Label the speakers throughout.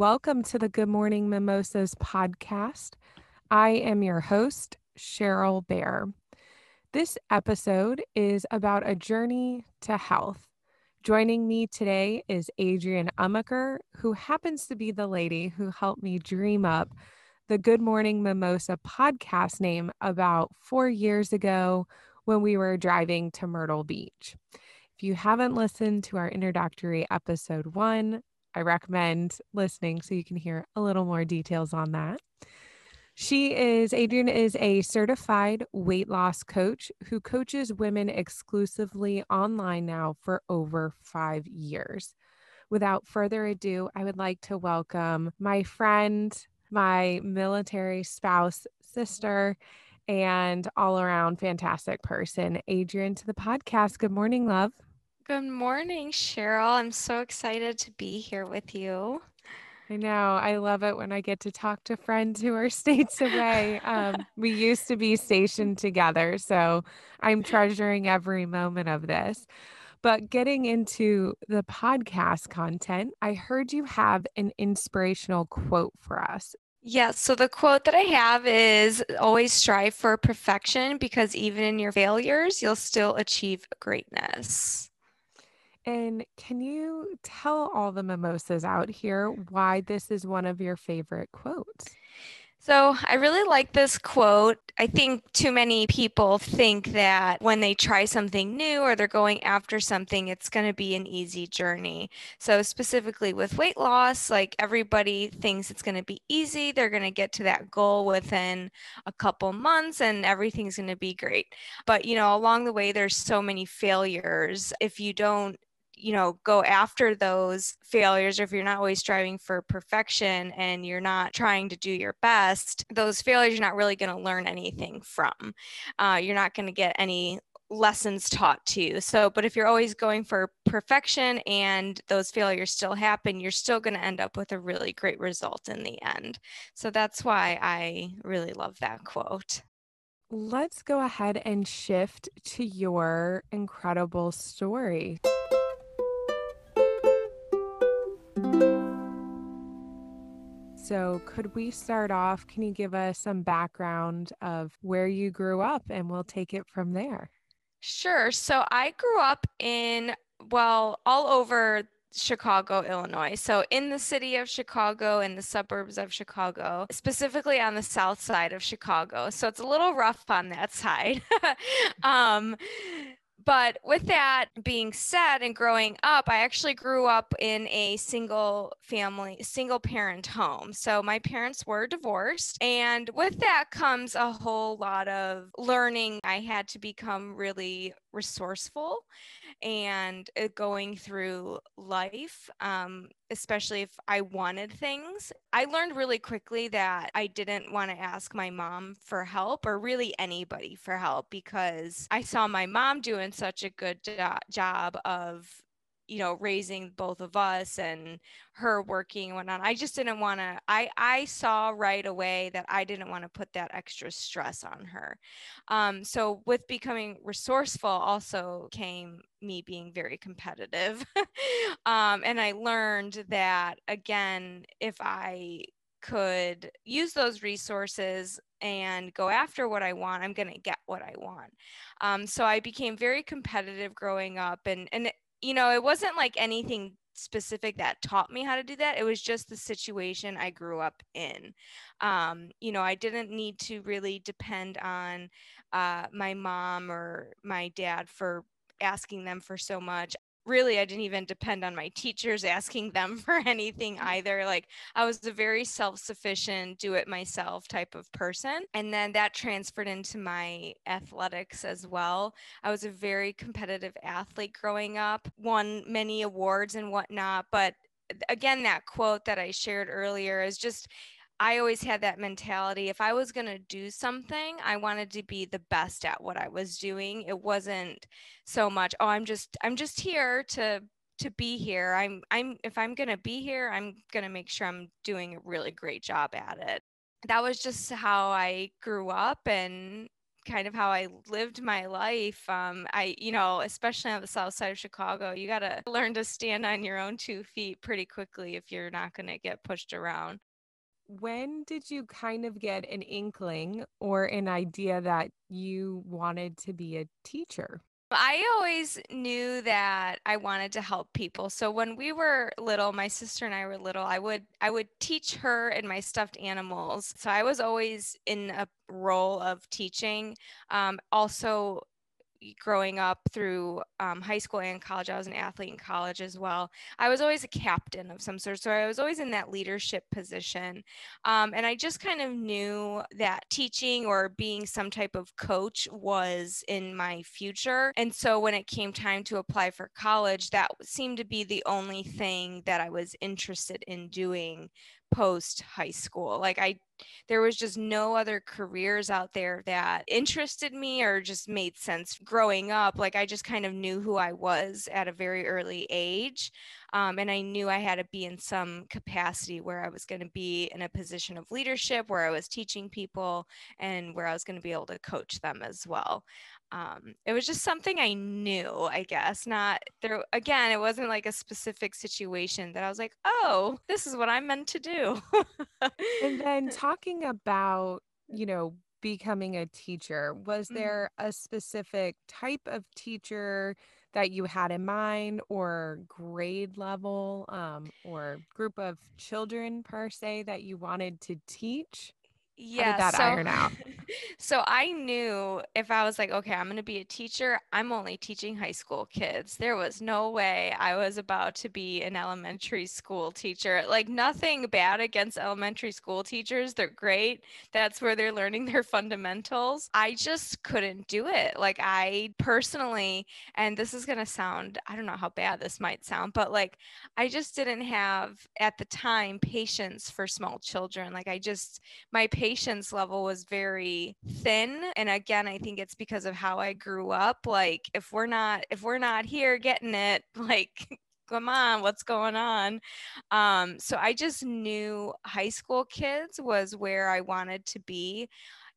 Speaker 1: welcome to the Good Morning Mimosas podcast. I am your host, Cheryl Bear. This episode is about a journey to health. Joining me today is Adrienne Umecker, who happens to be the lady who helped me dream up the Good Morning Mimosa podcast name about four years ago when we were driving to Myrtle Beach. If you haven't listened to our introductory episode one, I recommend listening so you can hear a little more details on that. She is, Adrienne is a certified weight loss coach who coaches women exclusively online now for over five years. Without further ado, I would like to welcome my friend, my military spouse, sister, and all around fantastic person, Adrienne, to the podcast. Good morning, love.
Speaker 2: Good morning, Cheryl. I'm so excited to be here with you.
Speaker 1: I know. I love it when I get to talk to friends who are states away. Um, we used to be stationed together, so I'm treasuring every moment of this. But getting into the podcast content, I heard you have an inspirational quote for us.
Speaker 2: Yeah, so the quote that I have is always strive for perfection because even in your failures, you'll still achieve greatness.
Speaker 1: And can you tell all the mimosas out here why this is one of your favorite quotes?
Speaker 2: So, I really like this quote. I think too many people think that when they try something new or they're going after something, it's going to be an easy journey. So, specifically with weight loss, like everybody thinks it's going to be easy. They're going to get to that goal within a couple months and everything's going to be great. But, you know, along the way, there's so many failures. If you don't you know go after those failures or if you're not always striving for perfection and you're not trying to do your best those failures you're not really going to learn anything from uh, you're not going to get any lessons taught to you. So, but if you're always going for perfection and those failures still happen, you're still going to end up with a really great result in the end. So that's why I really love that quote.
Speaker 1: Let's go ahead and shift to your incredible story. So, could we start off? Can you give us some background of where you grew up and we'll take it from there?
Speaker 2: Sure. So, I grew up in, well, all over Chicago, Illinois. So, in the city of Chicago and the suburbs of Chicago, specifically on the south side of Chicago. So, it's a little rough on that side. um, but with that being said and growing up i actually grew up in a single family single parent home. So my parents were divorced and with that comes a whole lot of learning. I had to become really resourceful and uh, going through life, um, especially if I wanted things. I learned really quickly that I didn't want to ask my mom for help or really anybody for help because I saw my mom doing such a good jo- job of you know raising both of us and her working and whatnot i just didn't want to i i saw right away that i didn't want to put that extra stress on her um, so with becoming resourceful also came me being very competitive um, and i learned that again if i could use those resources and go after what I want, I'm going to get what I want. Um, so I became very competitive growing up, and and you know, it wasn't like anything specific that taught me how to do that. It was just the situation I grew up in. Um, you know, I didn't need to really depend on uh, my mom or my dad for asking them for so much really i didn't even depend on my teachers asking them for anything mm. either like i was a very self-sufficient do it myself type of person and then that transferred into my athletics as well i was a very competitive athlete growing up won many awards and whatnot but again that quote that i shared earlier is just I always had that mentality. If I was going to do something, I wanted to be the best at what I was doing. It wasn't so much, oh, I'm just I'm just here to to be here. I'm I'm if I'm going to be here, I'm going to make sure I'm doing a really great job at it. That was just how I grew up and kind of how I lived my life. Um, I, you know, especially on the south side of Chicago, you got to learn to stand on your own two feet pretty quickly if you're not going to get pushed around.
Speaker 1: When did you kind of get an inkling or an idea that you wanted to be a teacher?
Speaker 2: I always knew that I wanted to help people. So when we were little, my sister and I were little, I would I would teach her and my stuffed animals. So I was always in a role of teaching. Um, also growing up through um, high school and college. I was an athlete in college as well. I was always a captain of some sort. So I was always in that leadership position. Um, and I just kind of knew that teaching or being some type of coach was in my future. And so when it came time to apply for college, that seemed to be the only thing that I was interested in doing post high school. Like I there was just no other careers out there that interested me or just made sense growing up. Like I just kind of knew who I was at a very early age. Um, and I knew I had to be in some capacity where I was going to be in a position of leadership, where I was teaching people, and where I was going to be able to coach them as well um, it was just something I knew, I guess. Not there again, it wasn't like a specific situation that I was like, oh, this is what I'm meant to do.
Speaker 1: and then talking about, you know, becoming a teacher, was mm-hmm. there a specific type of teacher that you had in mind or grade level um, or group of children per se that you wanted to teach?
Speaker 2: yeah
Speaker 1: that
Speaker 2: so,
Speaker 1: iron out
Speaker 2: so i knew if i was like okay i'm going to be a teacher i'm only teaching high school kids. There was no way i was about to be an elementary school teacher. Like nothing bad against elementary school teachers they're great that's where they're learning their fundamentals. I just couldn't do it. Like i personally and this is going to sound i don't know how bad this might sound but like i just didn't have at the time patience for small children. Like i just my patience level was very thin and again i think it's because of how i grew up like if we're not if we're not here getting it like come on what's going on? Um, so i just knew high school kids was where i wanted to be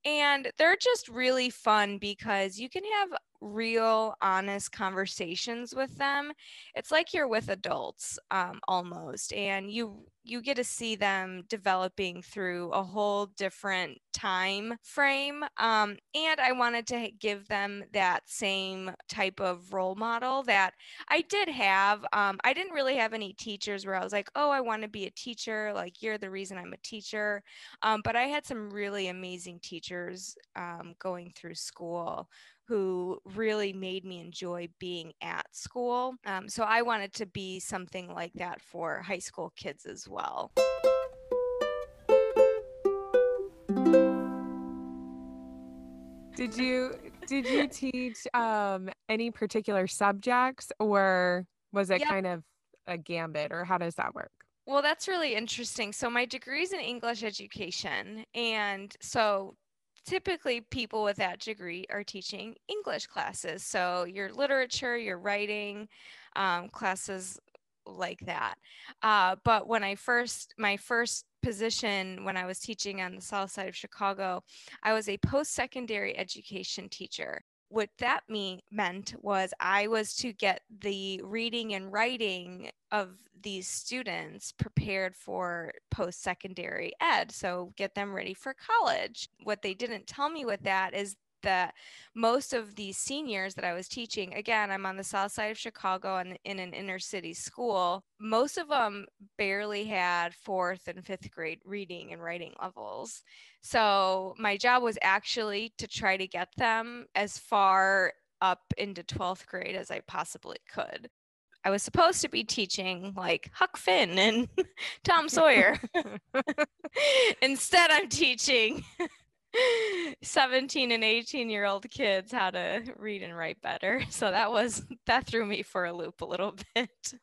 Speaker 2: and they're just really fun because you can have real, honest conversations with them. It's like you're with adults um, almost, and you you get to see them developing through a whole different time frame. Um, and I wanted to give them that same type of role model that I did have. Um, I didn't really have any teachers where I was like, oh, I want to be a teacher. Like, you're the reason I'm a teacher. Um, but I had some really amazing teachers um, going through school who really made me enjoy being at school. Um, so I wanted to be something like that for high school kids as well.
Speaker 1: Did you did you teach um, any particular subjects or was it yep. kind of a gambit or how does that work?
Speaker 2: Well, that's really interesting. So my degree is in English education and so typically people with that degree are teaching English classes. So your literature, your writing um, classes like that. Uh, but when I first, my first position when I was teaching on the south side of Chicago, I was a post secondary education teacher what that mean, meant was I was to get the reading and writing of these students prepared for post secondary ed. So get them ready for college. What they didn't tell me with that is that most of these seniors that I was teaching, again, I'm on the south side of Chicago and in an inner city school, most of them barely had fourth and fifth grade reading and writing levels. So my job was actually to try to get them as far up into 12th grade as I possibly could. I was supposed to be teaching like Huck Finn and Tom Sawyer. Instead, I'm teaching 17 and 18 year old kids how to read and write better. So that was that threw me for a loop a little bit.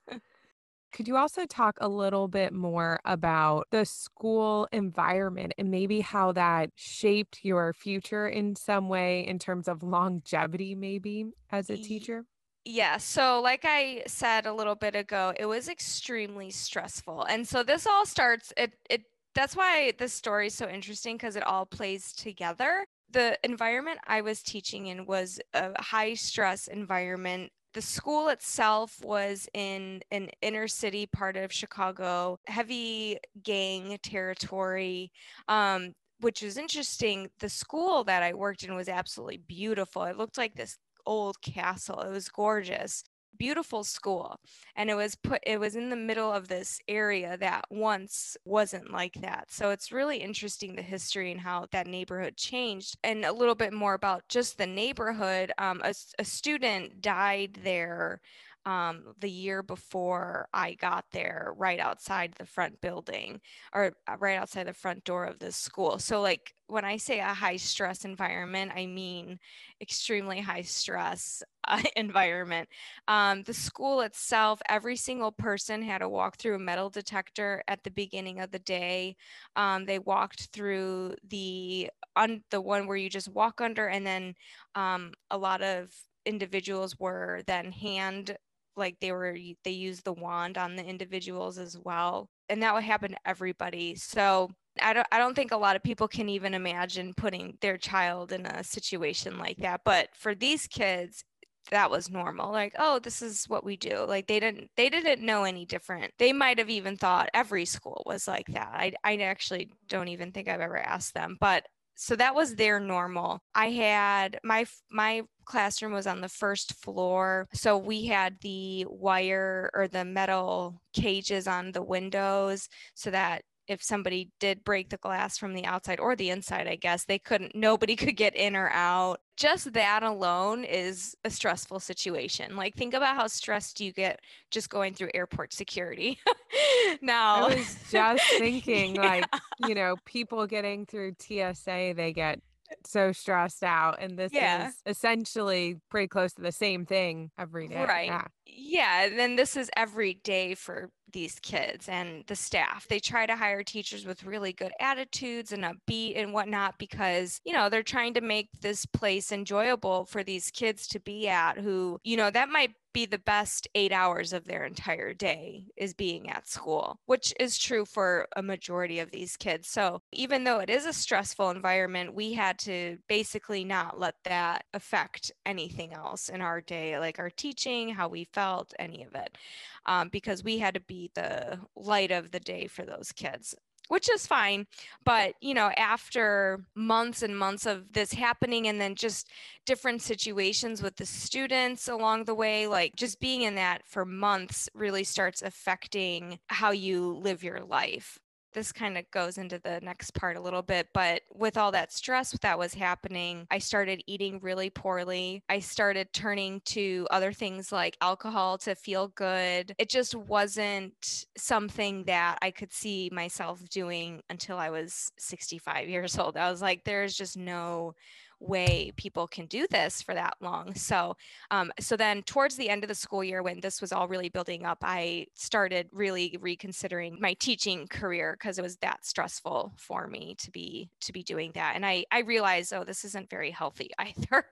Speaker 1: Could you also talk a little bit more about the school environment and maybe how that shaped your future in some way in terms of longevity, maybe as a teacher?
Speaker 2: Yeah. So, like I said a little bit ago, it was extremely stressful. And so, this all starts, it, it that's why this story is so interesting because it all plays together. the environment I was teaching in was a high stress environment the school itself was in an inner city part of Chicago, heavy gang territory. Um, which was interesting. The school that I worked in was absolutely beautiful. It looked like this old castle. It was gorgeous beautiful school and it was put it was in the middle of this area that once wasn't like that. So it's really interesting the history and how that neighborhood changed and a little bit more about just the neighborhood. Um, a, a student died there um, the year before I got there, right outside the front building or uh, right outside the front door of the school. So, like, when I say a high stress environment, I mean extremely high stress uh, environment. Um, the school itself, every single person had to walk through a metal detector at the beginning of the day. Um, they walked through the on the one where you just walk under, and then um, a lot of individuals were then hand like they were they used the wand on the individuals as well and that would happen to everybody so I don't I don't think a lot of people can even imagine putting their child in a situation like that but for these kids that was normal like oh this is what we do like they didn't they didn't know any different they might have even thought every school was like that i, I actually don't even think i've ever asked them but so that was their normal. I had my my classroom was on the first floor so we had the wire or the metal cages on the windows so that if somebody did break the glass from the outside or the inside, I guess they couldn't, nobody could get in or out. Just that alone is a stressful situation. Like, think about how stressed you get just going through airport security. now,
Speaker 1: I was just thinking, yeah. like, you know, people getting through TSA, they get so stressed out and this yeah. is essentially pretty close to the same thing every day
Speaker 2: right yeah. yeah and then this is every day for these kids and the staff. They try to hire teachers with really good attitudes and upbeat and whatnot because you know they're trying to make this place enjoyable for these kids to be at who you know that might be the best eight hours of their entire day is being at school, which is true for a majority of these kids. So even though it is a stressful environment, we had to basically not let that affect anything else in our day, like our teaching, how we felt, any of it, um, because we had to be the light of the day for those kids which is fine. But, you know, after months and months of this happening and then just different situations with the students along the way, like just being in that for months really starts affecting how you live your life this kind of goes into the next part a little bit, but with all that stress that was happening, I started eating really poorly. I started turning to other things like alcohol to feel good. It just wasn't something that I could see myself doing until I was 65 years old. I was like, there's just no way people can do this for that long. So, um, so then towards the end of the school year, when this was all really building up, I started really reconsidering my teaching career because it was that stressful for me to be to be doing that. And I I realized, oh, this isn't very healthy either.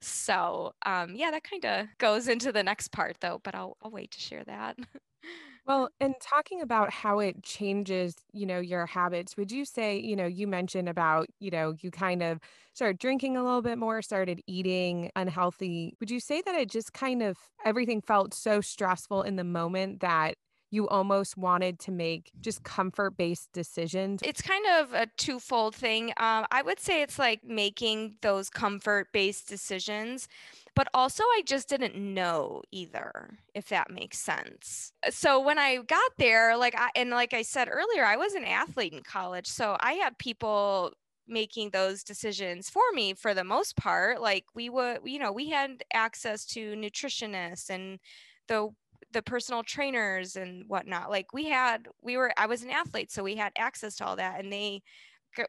Speaker 2: so, um, yeah, that kind of goes into the next part though, but I'll I'll wait to share that.
Speaker 1: Well, and talking about how it changes, you know, your habits, would you say, you know, you mentioned about, you know, you kind of started drinking a little bit more, started eating unhealthy. Would you say that it just kind of everything felt so stressful in the moment that you almost wanted to make just comfort based decisions?
Speaker 2: It's kind of a twofold thing. Um, I would say it's like making those comfort based decisions but also I just didn't know either, if that makes sense. Uh, so when I got there, like I and like I said earlier, I was an athlete in college. So I had people making those decisions for me for the most part. Like we would, you know, we had access to nutritionists and the the personal trainers and whatnot. Like we had, we were, I was an athlete, so we had access to all that, and they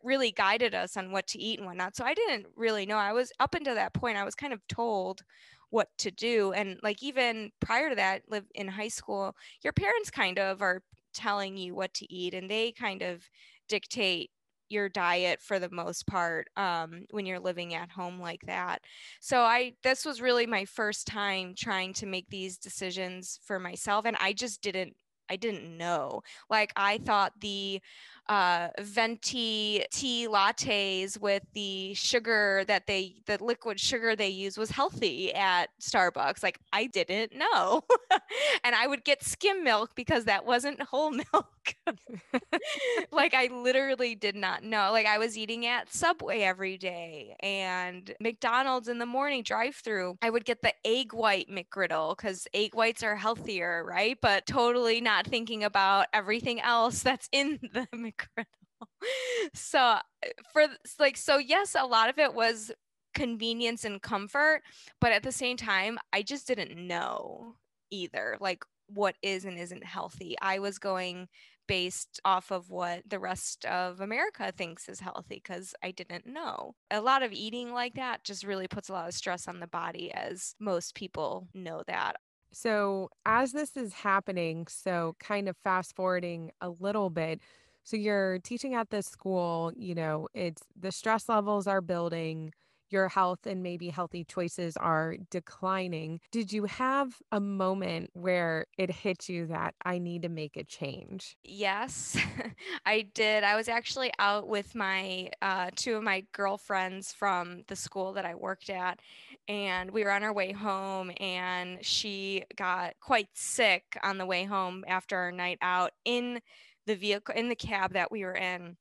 Speaker 2: really guided us on what to eat and whatnot. So I didn't really know. I was up until that point, I was kind of told what to do. And like even prior to that, live in high school, your parents kind of are telling you what to eat and they kind of dictate your diet for the most part um, when you're living at home like that so i this was really my first time trying to make these decisions for myself and i just didn't I didn't know. Like I thought the uh, venti tea lattes with the sugar that they, the liquid sugar they use was healthy at Starbucks. Like I didn't know. and I would get skim milk because that wasn't whole milk. like I literally did not know. Like I was eating at Subway every day and McDonald's in the morning drive through. I would get the egg white McGriddle because egg whites are healthier, right? But totally not thinking about everything else that's in the So uh, for like so yes, a lot of it was convenience and comfort, but at the same time, I just didn't know either. Like what is and isn't healthy. I was going based off of what the rest of America thinks is healthy because I didn't know. A lot of eating like that just really puts a lot of stress on the body, as most people know that.
Speaker 1: So, as this is happening, so kind of fast forwarding a little bit, so you're teaching at this school, you know, it's the stress levels are building your health and maybe healthy choices are declining. Did you have a moment where it hit you that I need to make a change?
Speaker 2: Yes, I did. I was actually out with my uh, two of my girlfriends from the school that I worked at, and we were on our way home, and she got quite sick on the way home after our night out in the vehicle in the cab that we were in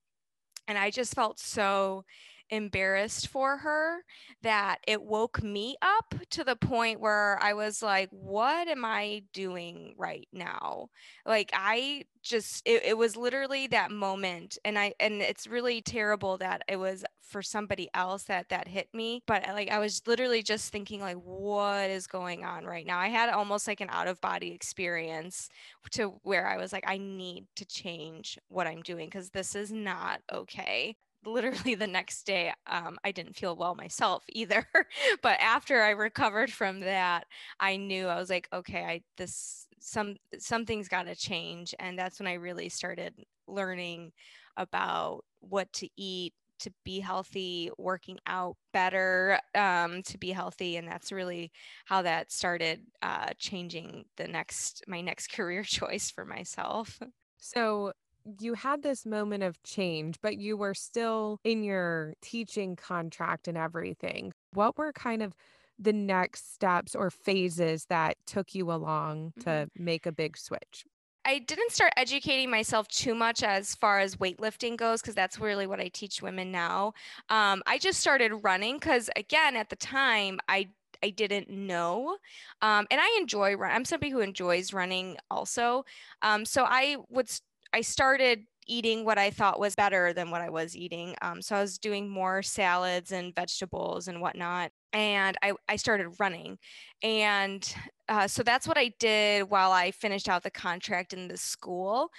Speaker 2: and I just felt so embarrassed for her that it woke me up to the point where I was like, what am I doing right now? Like, I just, it, it was literally that moment. And I, and it's really terrible that it was for somebody else that that hit me. But like, I was literally just thinking, like, what is going on right now? I had almost like an out of body experience to where I was like, I need to change what I'm doing because this is not okay literally the next day um, i didn't feel well myself either but after i recovered from that i knew i was like okay i this some something's got to change and that's when i really started learning about what to eat to be healthy working out better um, to be healthy and that's really how that started uh, changing the next my next career choice for myself.
Speaker 1: So you had this moment of change, but you were still in your teaching contract and everything. What were kind of the next steps or phases that took you along mm-hmm. to make a big switch?
Speaker 2: I didn't start educating myself too much as far as weightlifting goes, because that's really what I teach women now. Um, I just started running because, again, at the time, I I didn't know. Um, and I enjoy run. I'm somebody who enjoys running also. Um, so I would I started eating what I thought was better than what I was eating. Um, so I was doing more salads and vegetables and whatnot. And I, I started running. And uh, so that's what I did while I finished out the contract in the school.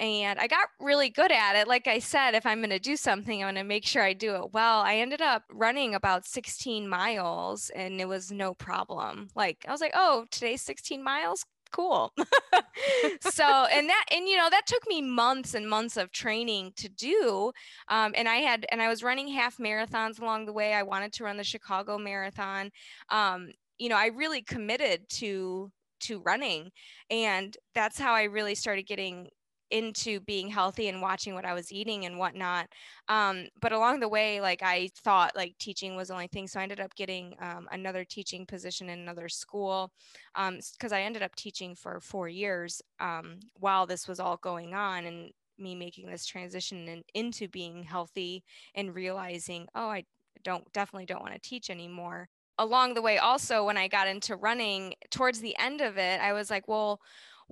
Speaker 2: And I got really good at it. Like I said, if I'm going to do something, I'm going to make sure I do it well. I ended up running about 16 miles and it was no problem. Like I was like, oh, today's 16 miles cool. so, and that, and you know, that took me months and months of training to do. Um, and I had, and I was running half marathons along the way. I wanted to run the Chicago Marathon. Um, you know, I really committed to to running and that's how i really started getting into being healthy and watching what I was eating and whatnot. Um, but along the way, like I thought like teaching was the only thing. So I ended up getting um, another teaching position in another school because um, I ended up teaching for four years um, while this was all going on and me making this transition in, into being healthy and realizing, oh, I don't definitely don't want to teach anymore. Along the way, also, when I got into running towards the end of it, I was like, well,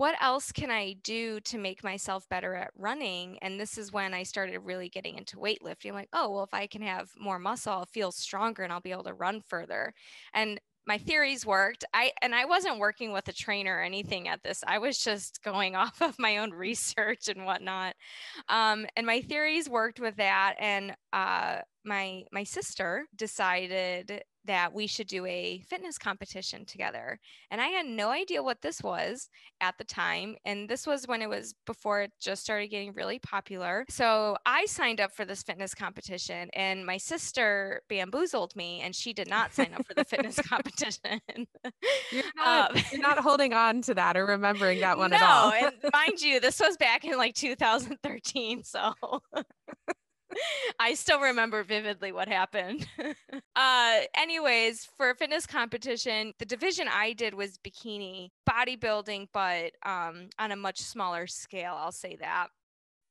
Speaker 2: what else can I do to make myself better at running? And this is when I started really getting into weightlifting. Like, oh, well, if I can have more muscle, I'll feel stronger and I'll be able to run further. And my theories worked. I and I wasn't working with a trainer or anything at this. I was just going off of my own research and whatnot. Um, and my theories worked with that. And uh, my my sister decided that we should do a fitness competition together. And I had no idea what this was at the time. And this was when it was before it just started getting really popular. So I signed up for this fitness competition, and my sister bamboozled me, and she did not sign up for the fitness competition.
Speaker 1: You're not, um, you're not holding on to that or remembering that one
Speaker 2: no,
Speaker 1: at all.
Speaker 2: No, and mind you, this was back in like 2013. So I still remember vividly what happened. uh, anyways, for a fitness competition, the division I did was bikini bodybuilding, but um, on a much smaller scale. I'll say that.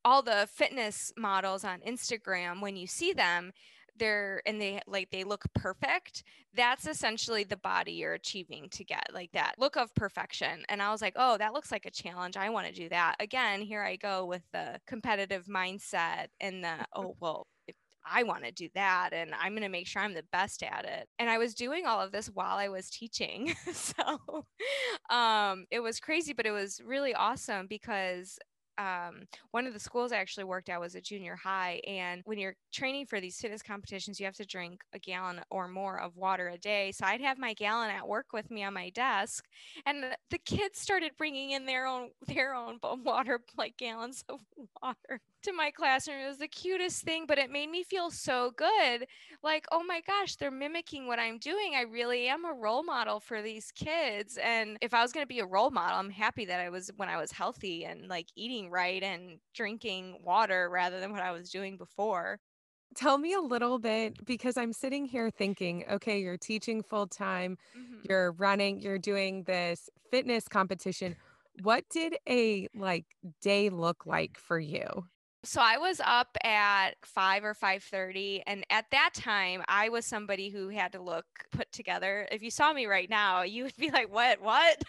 Speaker 2: All the fitness models on Instagram, when you see them, they're and they like they look perfect that's essentially the body you're achieving to get like that look of perfection and i was like oh that looks like a challenge i want to do that again here i go with the competitive mindset and the oh well I want to do that and I'm going to make sure I'm the best at it. And I was doing all of this while I was teaching. so um, it was crazy, but it was really awesome because um, one of the schools I actually worked at was a junior high. And when you're training for these fitness competitions, you have to drink a gallon or more of water a day. So I'd have my gallon at work with me on my desk, and the kids started bringing in their own their own water like gallons of water to my classroom. It was the cutest thing, but it made me feel so good. Like, oh my gosh, they're mimicking what I'm doing. I really am a role model for these kids. And if I was going to be a role model, I'm happy that I was when I was healthy and like eating right and drinking water rather than what I was doing before.
Speaker 1: Tell me a little bit because I'm sitting here thinking, okay, you're teaching full time, mm-hmm. you're running, you're doing this fitness competition what did a like day look like for you
Speaker 2: so I was up at 5 or 5:30 and at that time I was somebody who had to look put together. If you saw me right now, you would be like, "What? What?"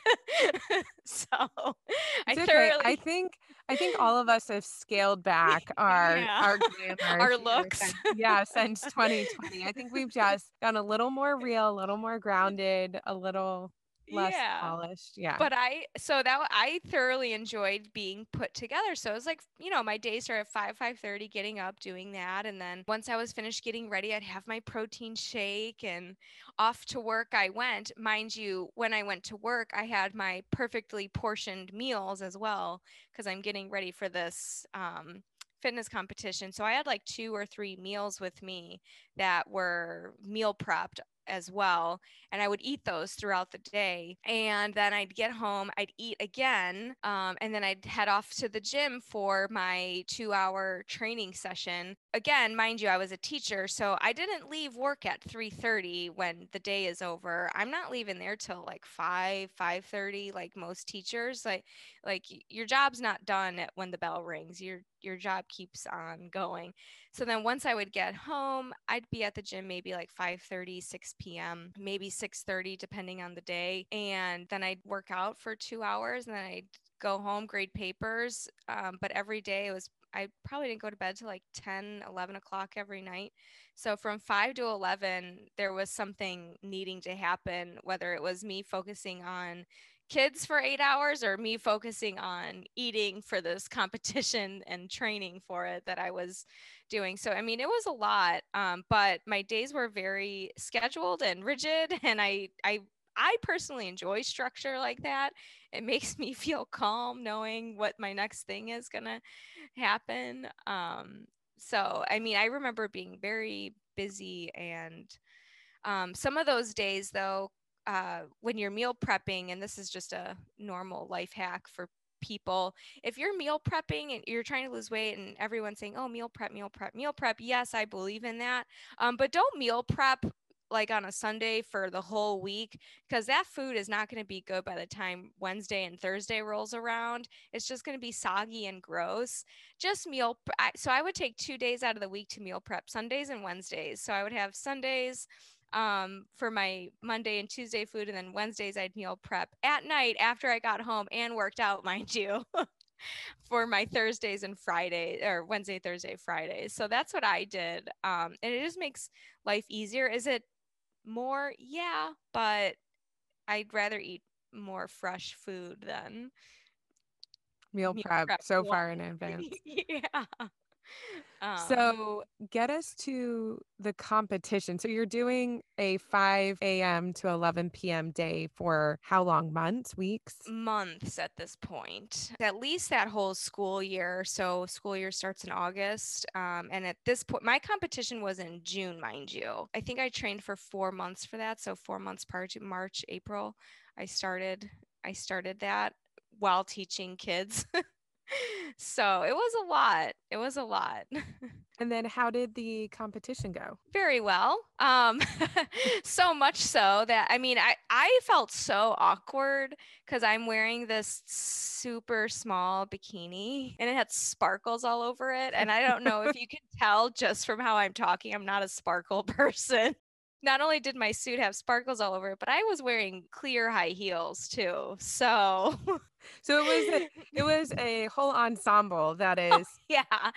Speaker 2: so
Speaker 1: I okay. thoroughly I think I think all of us have scaled back our yeah. our
Speaker 2: our looks.
Speaker 1: Since, yeah, since 2020. I think we've just gone a little more real, a little more grounded, a little less yeah. polished. Yeah.
Speaker 2: But I so that I thoroughly enjoyed being put together. So it was like, you know, my days started at 5, 5 30, getting up, doing that. And then once I was finished getting ready, I'd have my protein shake and off to work I went. Mind you, when I went to work, I had my perfectly portioned meals as well, because I'm getting ready for this um fitness competition. So I had like two or three meals with me that were meal prepped as well. And I would eat those throughout the day. And then I'd get home, I'd eat again. Um, and then I'd head off to the gym for my two hour training session. Again, mind you, I was a teacher, so I didn't leave work at 3:30 when the day is over. I'm not leaving there till like 5, 5:30, like most teachers. Like like your job's not done when the bell rings. Your your job keeps on going. So then once I would get home, I'd be at the gym maybe like 5:30, 6 p.m., maybe 6:30 depending on the day, and then I'd work out for 2 hours and then I'd go home, grade papers. Um, but every day it was I probably didn't go to bed till like 10, 11 o'clock every night. So from 5 to 11, there was something needing to happen, whether it was me focusing on kids for eight hours or me focusing on eating for this competition and training for it that I was doing. So, I mean, it was a lot, um, but my days were very scheduled and rigid. And I, I, I personally enjoy structure like that. It makes me feel calm knowing what my next thing is going to happen. Um, so, I mean, I remember being very busy and um, some of those days, though, uh, when you're meal prepping, and this is just a normal life hack for people, if you're meal prepping and you're trying to lose weight, and everyone's saying, "Oh, meal prep, meal prep, meal prep," yes, I believe in that. Um, but don't meal prep like on a Sunday for the whole week because that food is not going to be good by the time Wednesday and Thursday rolls around. It's just going to be soggy and gross. Just meal. So I would take two days out of the week to meal prep Sundays and Wednesdays. So I would have Sundays um, for my Monday and Tuesday food. And then Wednesdays, I'd meal prep at night after I got home and worked out, mind you. for my Thursdays and Friday or Wednesday, Thursday, Fridays. So that's what I did. Um, and it just makes life easier. Is it more? Yeah, but I'd rather eat more fresh food than
Speaker 1: meal, meal prep, prep so far in advance.
Speaker 2: yeah. Um,
Speaker 1: So get us to the competition. So you're doing a 5 a.m. to 11 p.m. day for how long? Months, weeks?
Speaker 2: months at this point, at least that whole school year. So school year starts in August. Um, and at this point, my competition was in June, mind you. I think I trained for four months for that. So four months prior to March, April, I started. I started that while teaching kids. so it was a lot. It was a lot.
Speaker 1: And then how did the competition go?
Speaker 2: very well um so much so that i mean i i felt so awkward because i'm wearing this super small bikini and it had sparkles all over it and i don't know if you can tell just from how i'm talking i'm not a sparkle person not only did my suit have sparkles all over it but i was wearing clear high heels too so
Speaker 1: So it was a, it was a whole ensemble that
Speaker 2: oh,
Speaker 1: is.
Speaker 2: Oh, yeah.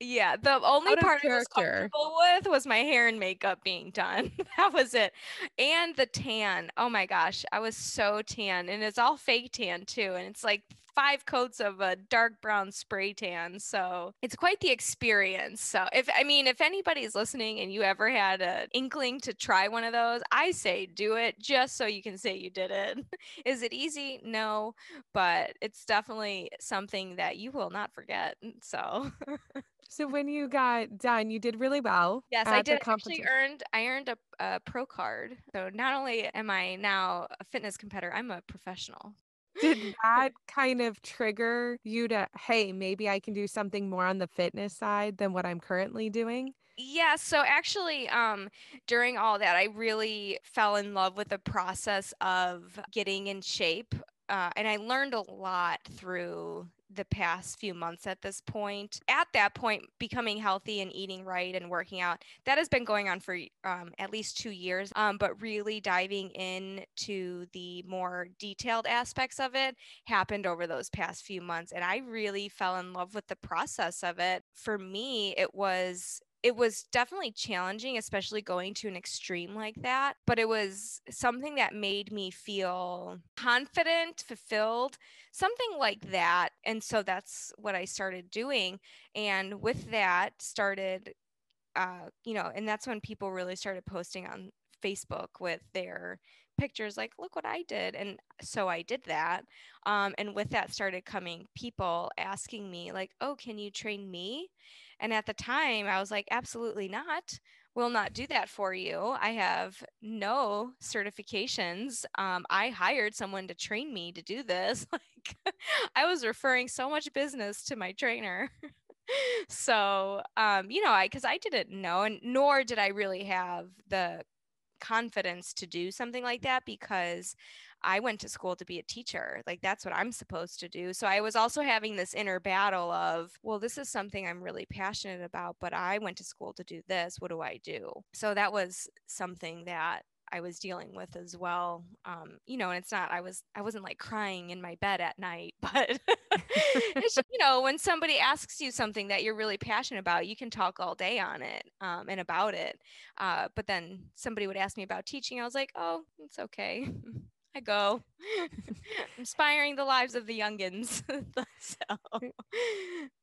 Speaker 2: Yeah the only part i was comfortable with was my hair and makeup being done. That was it. And the tan. Oh my gosh i was so tan and it's all fake tan too and it's like five coats of a dark brown spray tan so it's quite the experience so if i mean if anybody's listening and you ever had an inkling to try one of those i say do it just so you can say you did it is it easy no but it's definitely something that you will not forget so
Speaker 1: so when you got done, you did really well.
Speaker 2: Yes, I did actually
Speaker 1: competi-
Speaker 2: earned I earned a, a pro card. So not only am I now a fitness competitor, I'm a professional.
Speaker 1: Did that kind of trigger you to, hey, maybe I can do something more on the fitness side than what I'm currently doing?
Speaker 2: Yeah, so actually um during all that I really fell in love with the process of getting in shape. Uh, and I learned a lot through the past few months at this point. At that point, becoming healthy and eating right and working out, that has been going on for um, at least two years. Um, but really diving into the more detailed aspects of it happened over those past few months. And I really fell in love with the process of it. For me, it was it was definitely challenging, especially going to an extreme like that. But it was something that made me feel confident, fulfilled, something like that. And so that's what I started doing. And with that, started, uh, you know, and that's when people really started posting on Facebook with their pictures like look what i did and so i did that um, and with that started coming people asking me like oh can you train me and at the time, I was like, absolutely not. Will not do that for you. I have no certifications. Um, I hired someone to train me to do this. Like, I was referring so much business to my trainer. so, um, you know, I because I didn't know, and nor did I really have the confidence to do something like that because I went to school to be a teacher. Like that's what I'm supposed to do. So I was also having this inner battle of, well, this is something I'm really passionate about, but I went to school to do this. What do I do? So that was something that I was dealing with as well. Um, you know, and it's not I was I wasn't like crying in my bed at night, but you know, when somebody asks you something that you're really passionate about, you can talk all day on it um, and about it. Uh, but then somebody would ask me about teaching. I was like, oh, it's okay. I go, inspiring the lives of the youngins. so,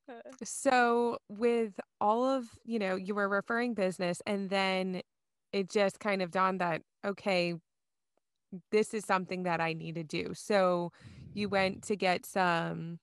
Speaker 2: uh,
Speaker 1: So with all of, you know, you were referring business and then it just kind of dawned that, okay, this is something that I need to do. So you went to get some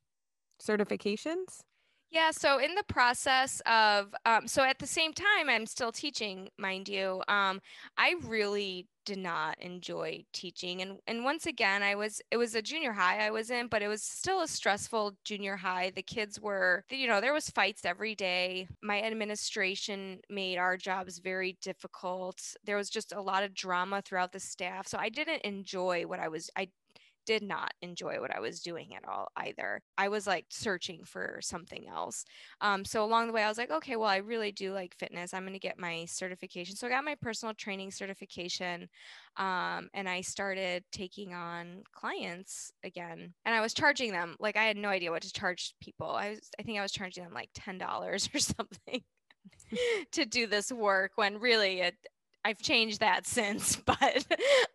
Speaker 1: certifications?
Speaker 2: Yeah, so in the process of, um, so at the same time, I'm still teaching, mind you. Um, I really did not enjoy teaching, and and once again, I was it was a junior high I was in, but it was still a stressful junior high. The kids were, you know, there was fights every day. My administration made our jobs very difficult. There was just a lot of drama throughout the staff, so I didn't enjoy what I was. I did not enjoy what I was doing at all either. I was like searching for something else. Um, so along the way, I was like, okay, well, I really do like fitness. I'm going to get my certification. So I got my personal training certification um, and I started taking on clients again. And I was charging them like I had no idea what to charge people. I was, I think I was charging them like $10 or something. to do this work when really it I've changed that since, but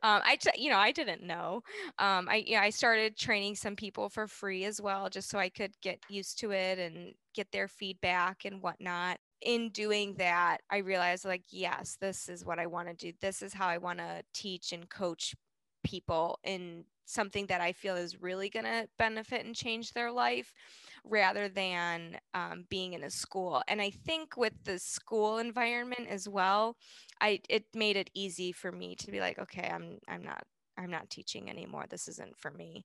Speaker 2: um, I, you know, I didn't know. Um, I, yeah, I started training some people for free as well, just so I could get used to it and get their feedback and whatnot. In doing that, I realized like, yes, this is what I want to do. This is how I want to teach and coach people in something that I feel is really going to benefit and change their life rather than um, being in a school. And I think with the school environment as well, I it made it easy for me to be like, okay, I'm I'm not I'm not teaching anymore. This isn't for me.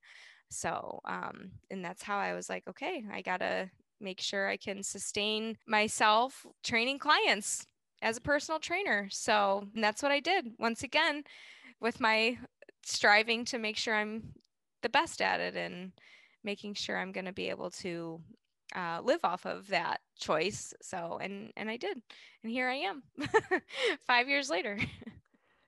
Speaker 2: So, um, and that's how I was like, okay, I gotta make sure I can sustain myself training clients as a personal trainer. So that's what I did. Once again, with my striving to make sure I'm the best at it and making sure I'm going to be able to uh, live off of that choice. So, and and I did, and here I am, five years later.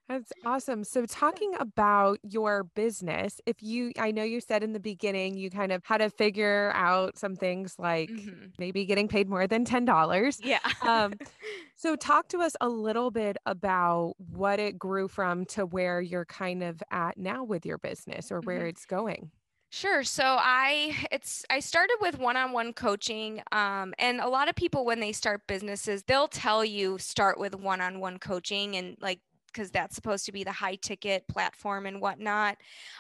Speaker 1: That's awesome. So, talking about your business, if you, I know you said in the beginning you kind of had to figure out some things like mm-hmm. maybe getting paid more than $10.
Speaker 2: Yeah. um,
Speaker 1: so, talk to us a little bit about what it grew from to where you're kind of at now with your business or where mm-hmm. it's going.
Speaker 2: Sure. So I it's I started with one-on-one coaching um, and a lot of people when they start businesses they'll tell you start with one-on-one coaching and like because that's supposed to be the high ticket platform and whatnot.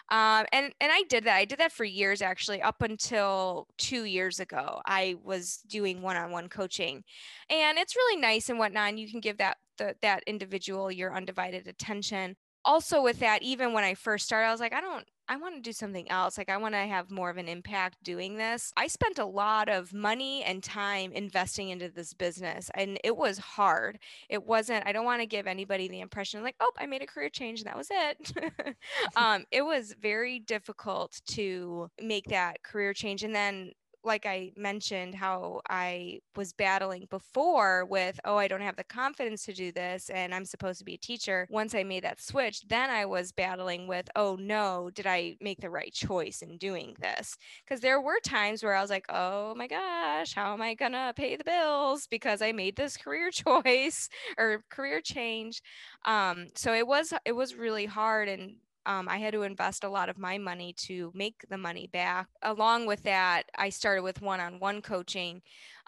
Speaker 2: Um, and and I did that. I did that for years actually, up until two years ago. I was doing one on one coaching, and it's really nice and whatnot. And you can give that the, that individual your undivided attention. Also, with that, even when I first started, I was like, I don't I want to do something else. Like, I want to have more of an impact doing this. I spent a lot of money and time investing into this business, and it was hard. It wasn't, I don't want to give anybody the impression like, oh, I made a career change and that was it. um, it was very difficult to make that career change. And then like I mentioned, how I was battling before with, oh, I don't have the confidence to do this and I'm supposed to be a teacher. Once I made that switch, then I was battling with, oh, no, did I make the right choice in doing this? Because there were times where I was like, oh my gosh, how am I going to pay the bills because I made this career choice or career change? Um, so it was, it was really hard. And um, I had to invest a lot of my money to make the money back. Along with that, I started with one on one coaching.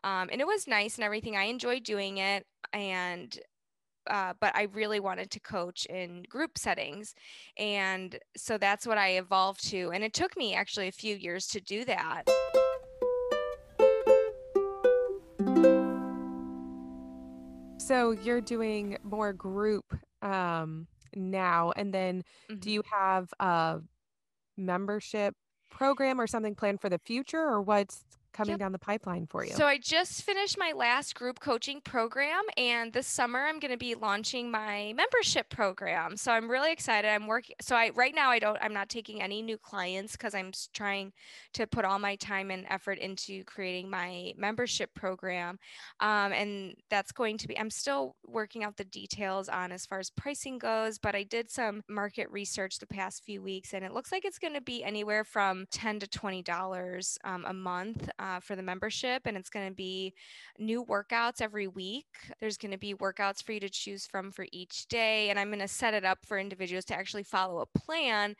Speaker 2: Um, and it was nice and everything. I enjoyed doing it. And uh, but I really wanted to coach in group settings. And so that's what I evolved to. And it took me actually a few years to do that.
Speaker 1: So you're doing more group um, now? And then mm-hmm. do you have a membership program or something planned for the future or what's coming yep. down the pipeline for you?
Speaker 2: So I just finished my last group coaching program and this summer I'm going to be launching my membership program. So I'm really excited. I'm working so I right now I don't I'm not taking any new clients cuz I'm trying to put all my time and effort into creating my membership program. Um, and that's going to be I'm still working out the details on as far as pricing goes, but I did some market research the past few weeks and it looks like it's going to be anywhere from 10 to 20 dollars um, a month uh, for the membership, and it's going to be new workouts every week. There's going to be workouts for you to choose from for each day, and I'm going to set it up for individuals to actually follow a plan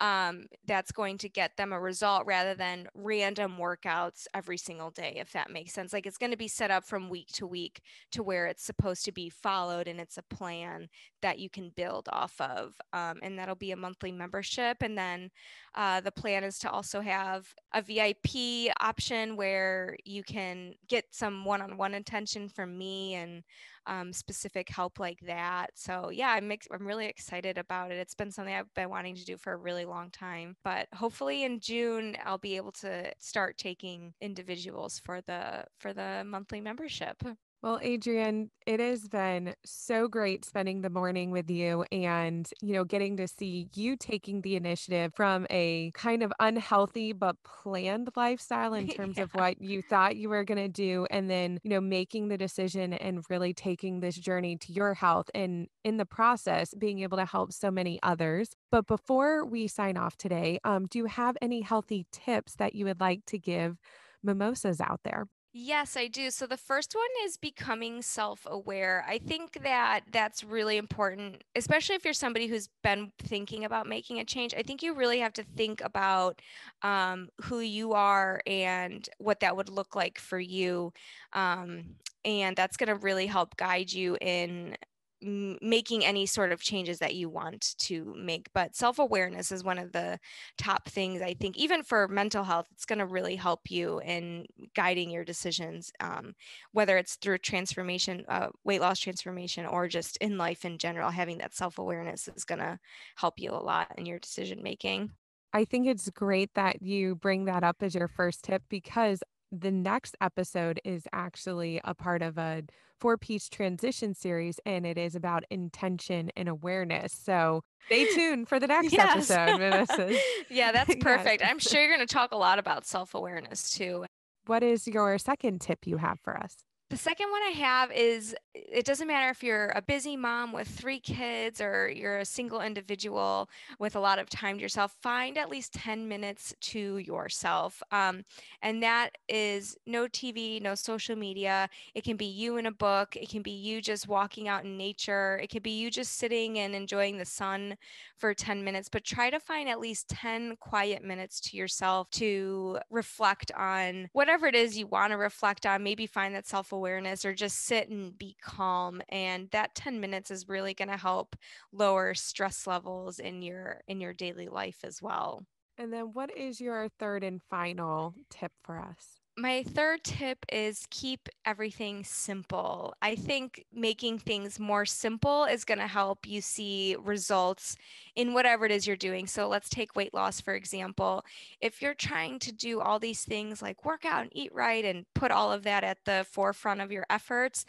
Speaker 2: um, that's going to get them a result rather than random workouts every single day, if that makes sense. Like it's going to be set up from week to week to where it's supposed to be followed and it's a plan that you can build off of. Um, and that'll be a monthly membership. And then uh, the plan is to also have a VIP option where you can get some one on one attention from me and um, specific help like that. So yeah, I'm ex- I'm really excited about it. It's been something I've been wanting to do for a really long time, but hopefully in June I'll be able to start taking individuals for the for the monthly membership.
Speaker 1: Well, Adrienne, it has been so great spending the morning with you and, you know, getting to see you taking the initiative from a kind of unhealthy but planned lifestyle in terms yeah. of what you thought you were going to do. And then, you know, making the decision and really taking this journey to your health and in the process, being able to help so many others. But before we sign off today, um, do you have any healthy tips that you would like to give mimosas out there?
Speaker 2: Yes, I do. So the first one is becoming self-aware. I think that that's really important, especially if you're somebody who's been thinking about making a change. I think you really have to think about um, who you are and what that would look like for you. Um, and that's going to really help guide you in making any sort of changes that you want to make. But self awareness is one of the top things I think, even for mental health, it's going to really help you in guiding your decisions, um, whether it's through transformation, uh, weight loss transformation, or just in life in general. Having that self awareness is going to help you a lot in your decision making.
Speaker 1: I think it's great that you bring that up as your first tip because the next episode is actually a part of a four piece transition series and it is about intention and awareness. So stay tuned for the next yes. episode,
Speaker 2: yeah, that's perfect. I'm sure you're going to talk a lot about self awareness too.
Speaker 1: What is your second tip you have for us?
Speaker 2: The second one I have is it doesn't matter if you're a busy mom with three kids or you're a single individual with a lot of time to yourself, find at least 10 minutes to yourself. Um, and that is no TV, no social media. It can be you in a book, it can be you just walking out in nature, it can be you just sitting and enjoying the sun for 10 minutes. But try to find at least 10 quiet minutes to yourself to reflect on whatever it is you want to reflect on. Maybe find that self awareness or just sit and be calm and that 10 minutes is really going to help lower stress levels in your in your daily life as well.
Speaker 1: And then what is your third and final tip for us
Speaker 2: my third tip is keep everything simple. I think making things more simple is going to help you see results in whatever it is you're doing. So let's take weight loss, for example. If you're trying to do all these things like work out and eat right and put all of that at the forefront of your efforts,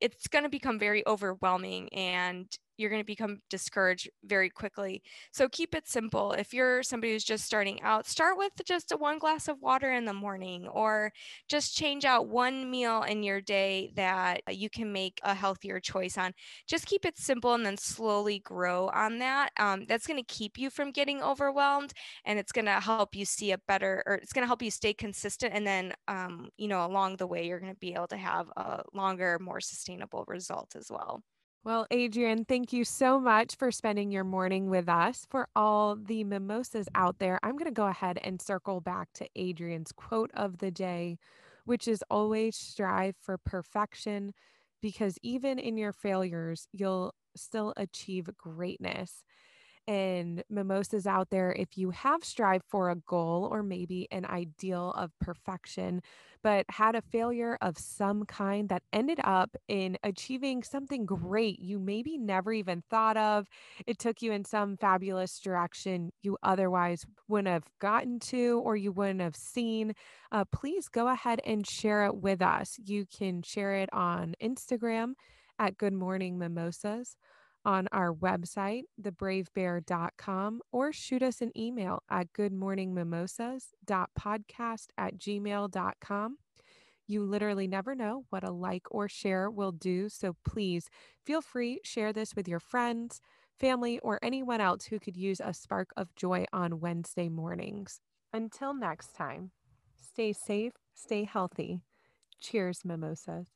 Speaker 2: it's going to become very overwhelming and you're going to become discouraged very quickly. So keep it simple. If you're somebody who's just starting out, start with just a one glass of water in the morning or just change out one meal in your day that you can make a healthier choice on. Just keep it simple and then slowly grow on that. Um, that's going to keep you from getting overwhelmed and it's going to help you see a better, or it's going to help you stay consistent. And then, um, you know, along the way, you're going to be able to have a longer, more sustainable result as well.
Speaker 1: Well, Adrienne, thank you so much for spending your morning with us. For all the mimosas out there, I'm going to go ahead and circle back to Adrienne's quote of the day, which is always strive for perfection because even in your failures, you'll still achieve greatness and mimosas out there if you have strived for a goal or maybe an ideal of perfection, but had a failure of some kind that ended up in achieving something great you maybe never even thought of. It took you in some fabulous direction you otherwise wouldn't have gotten to or you wouldn't have seen. Uh, please go ahead and share it with us. You can share it on Instagram at Good Morning Mimosas on our website, thebravebear.com, or shoot us an email at goodmorningmimosas.podcast at gmail.com. You literally never know what a like or share will do. So please feel free, share this with your friends, family, or anyone else who could use a spark of joy on Wednesday mornings. Until next time, stay safe, stay healthy. Cheers, mimosas.